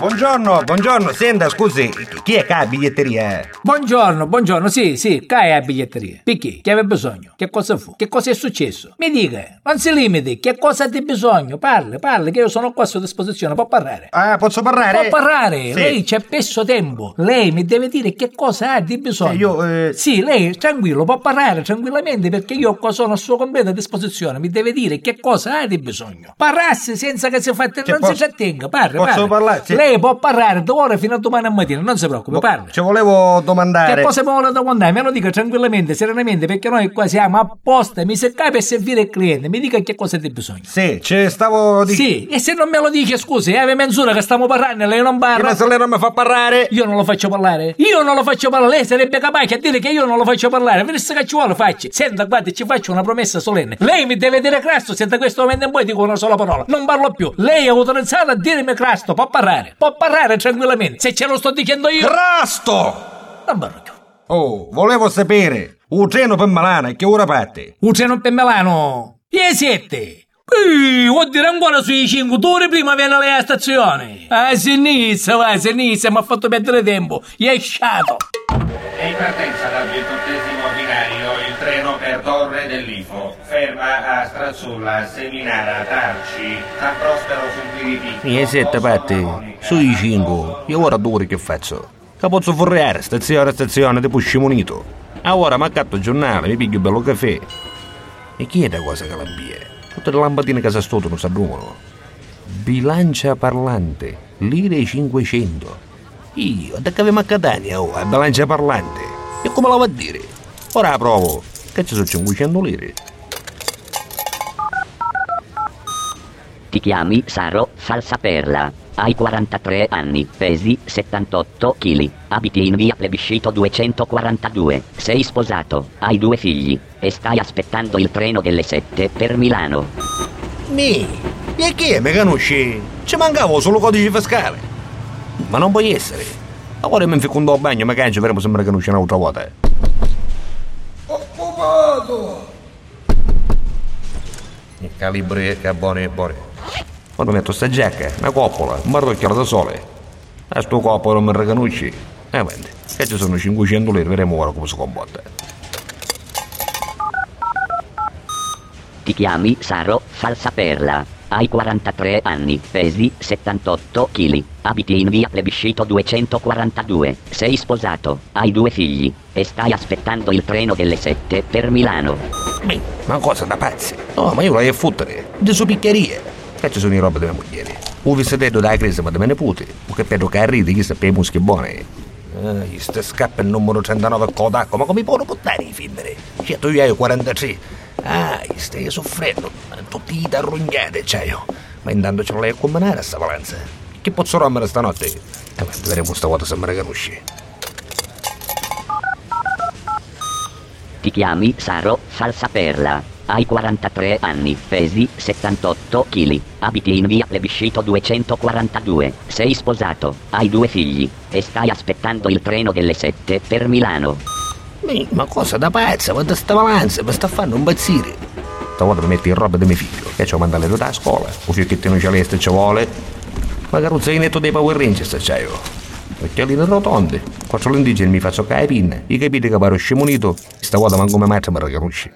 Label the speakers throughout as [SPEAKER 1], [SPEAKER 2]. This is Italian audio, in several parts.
[SPEAKER 1] Buongiorno, buongiorno, senta, scusi, chi è che ha la biglietteria?
[SPEAKER 2] Buongiorno, buongiorno, sì, sì, cai a biglietteria. Perché? Che aveva bisogno? Che cosa fu? Che cosa è successo? Mi dica, non si limiti, che cosa ha bisogno? Parli, parli, che io sono qua a sua disposizione, può parlare.
[SPEAKER 1] Ah, posso parlare?
[SPEAKER 2] Può parlare,
[SPEAKER 1] Sì.
[SPEAKER 2] lei c'è perso tempo. Lei mi deve dire che cosa ha di bisogno.
[SPEAKER 1] Eh, io, eh,
[SPEAKER 2] Sì, lei tranquillo, può parlare tranquillamente perché io qua sono a sua completa disposizione. Mi deve dire che cosa ha di bisogno. Parlassi senza che si faccia,
[SPEAKER 1] Cioè,
[SPEAKER 2] non si
[SPEAKER 1] posso-
[SPEAKER 2] ci attenga, parli,
[SPEAKER 1] posso
[SPEAKER 2] parli.
[SPEAKER 1] parlare? Sì.
[SPEAKER 2] Lei può parlare da ora fino a domani mattina, non si preoccupi, parli.
[SPEAKER 1] Ci volevo domandare.
[SPEAKER 2] Che cosa mi vuole domandare? Me lo dica tranquillamente, serenamente, perché noi qua siamo apposta, mi secca per servire il cliente. Mi dica che cosa ha di bisogno.
[SPEAKER 1] Sì, ci stavo dicendo.
[SPEAKER 2] Sì, e se non me lo dice, scusi, è mezz'ora che stiamo parlando lei non parla.
[SPEAKER 1] Ma se lei non mi fa parlare?
[SPEAKER 2] Io non lo faccio parlare. Io non lo faccio parlare. Lei sarebbe capace a dire che io non lo faccio parlare. Vedesse che ci vuole faccio. Senta, guardi, ci faccio una promessa solenne. Lei mi deve dire Cristo se da questo momento in poi dico una sola parola. Non parlo più. Lei è autorizzato a dirmi Cristo. Può parlare. Può parlare tranquillamente. Se ce lo sto dicendo io.
[SPEAKER 1] Crasto!
[SPEAKER 2] Non.
[SPEAKER 1] Oh, volevo sapere, un treno per Milano e che ora parte?
[SPEAKER 2] Un treno per Milano. E siete. Ehi, vuol dire ancora sui 5 ore prima viene alla stazione. A sinistra, va, a sinistra, mi ha fatto perdere tempo. Gli è sciato.
[SPEAKER 3] È in partenza dal 28 binario treno per Torre dell'Ifo. Ferma a Strazzulla, Seminara, Tarci, San Prospero sul Piripicco.
[SPEAKER 1] E sette patte, sui cinque, io ora due che faccio? Che posso forreare, stazione a stazione, tipo scimunito. Ah, ora mi accatto il giornale, mi piglio bello caffè. E chi è da cosa che la bie? Tutte le lampadine che si stotono si addumono. Bilancia parlante, lire 500. Io, da che avevo a Catania, oh, a bilancia parlante. E come la va a dire? Ora provo. Che ci sono 500 lire?
[SPEAKER 4] Ti chiami Saro Falsaperla. Hai 43 anni, pesi 78 kg. Abiti in via plebiscito 242. Sei sposato, hai due figli e stai aspettando il treno delle 7 per Milano.
[SPEAKER 1] Mi, e chi è? Mi conosci? Ci mancava solo codice fiscale. Ma non può essere. Ora mi fecondo a bagno, mi caccio, vedremo se mi riconosce un'altra volta. Occupato! Il calibri che è buono e buono. Quando metto sta giacca, una coppola, un marrocchiolo da sole. A sto coppola non mi riconosci. Eh, vedi, che ci sono 500 lire, vedremo ora come si comporta.
[SPEAKER 4] Ti chiami Saro Falsaperla. Hai 43 anni, pesi 78 kg. Abiti in via plebiscito 242. Sei sposato, hai due figli e stai aspettando il treno delle 7 per Milano.
[SPEAKER 1] Mi, ma cosa da pazzi? No, ma io a fottere. Di su piccheria. Che ci sono i robe delle mogli. Un vestito da crisi ma da me ne pute. O che pedo che chi sa per i muschi buoni. Ah, sto scappa il numero 39 Kodako, ma come può buttare i findere? Certo, io ho 43. Ah, stai soffrendo. Tutti i arrugnate, c'hai io. Ma intanto ce l'hai a combinare sta valenza. Che posso rompere stanotte? Eh, ma vedremo sta volta se mi riconosci.
[SPEAKER 4] Ti chiami Saro Falsaperla. Hai 43 anni, pesi 78 kg. Abiti in via plebiscito 242. Sei sposato, hai due figli e stai aspettando il treno delle 7 per Milano.
[SPEAKER 1] Mi, ma cosa da pazza? Guarda sta valanza, mi sta fanno impazzire. Stavolta mi metti in roba di mio figlio, che c'ho mandato da scuola. Un fiocchettino celeste ci vuole. Ma carrozzainetto dei Power Rangers c'hai io. Occhialini rotondi. Quattro lenticchie mi faccio cae pinne. I capite che paro scemunito. Stavolta manco me mazza mi riconosci.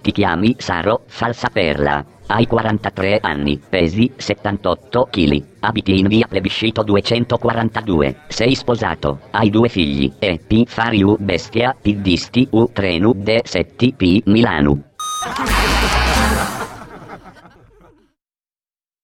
[SPEAKER 4] Ti chiami Saro Falsaperla. Hai 43 anni, pesi 78 kg. Abiti in via plebiscito 242. Sei sposato, hai due figli e P fari U bestia, P disti U trenu de setti P Milano.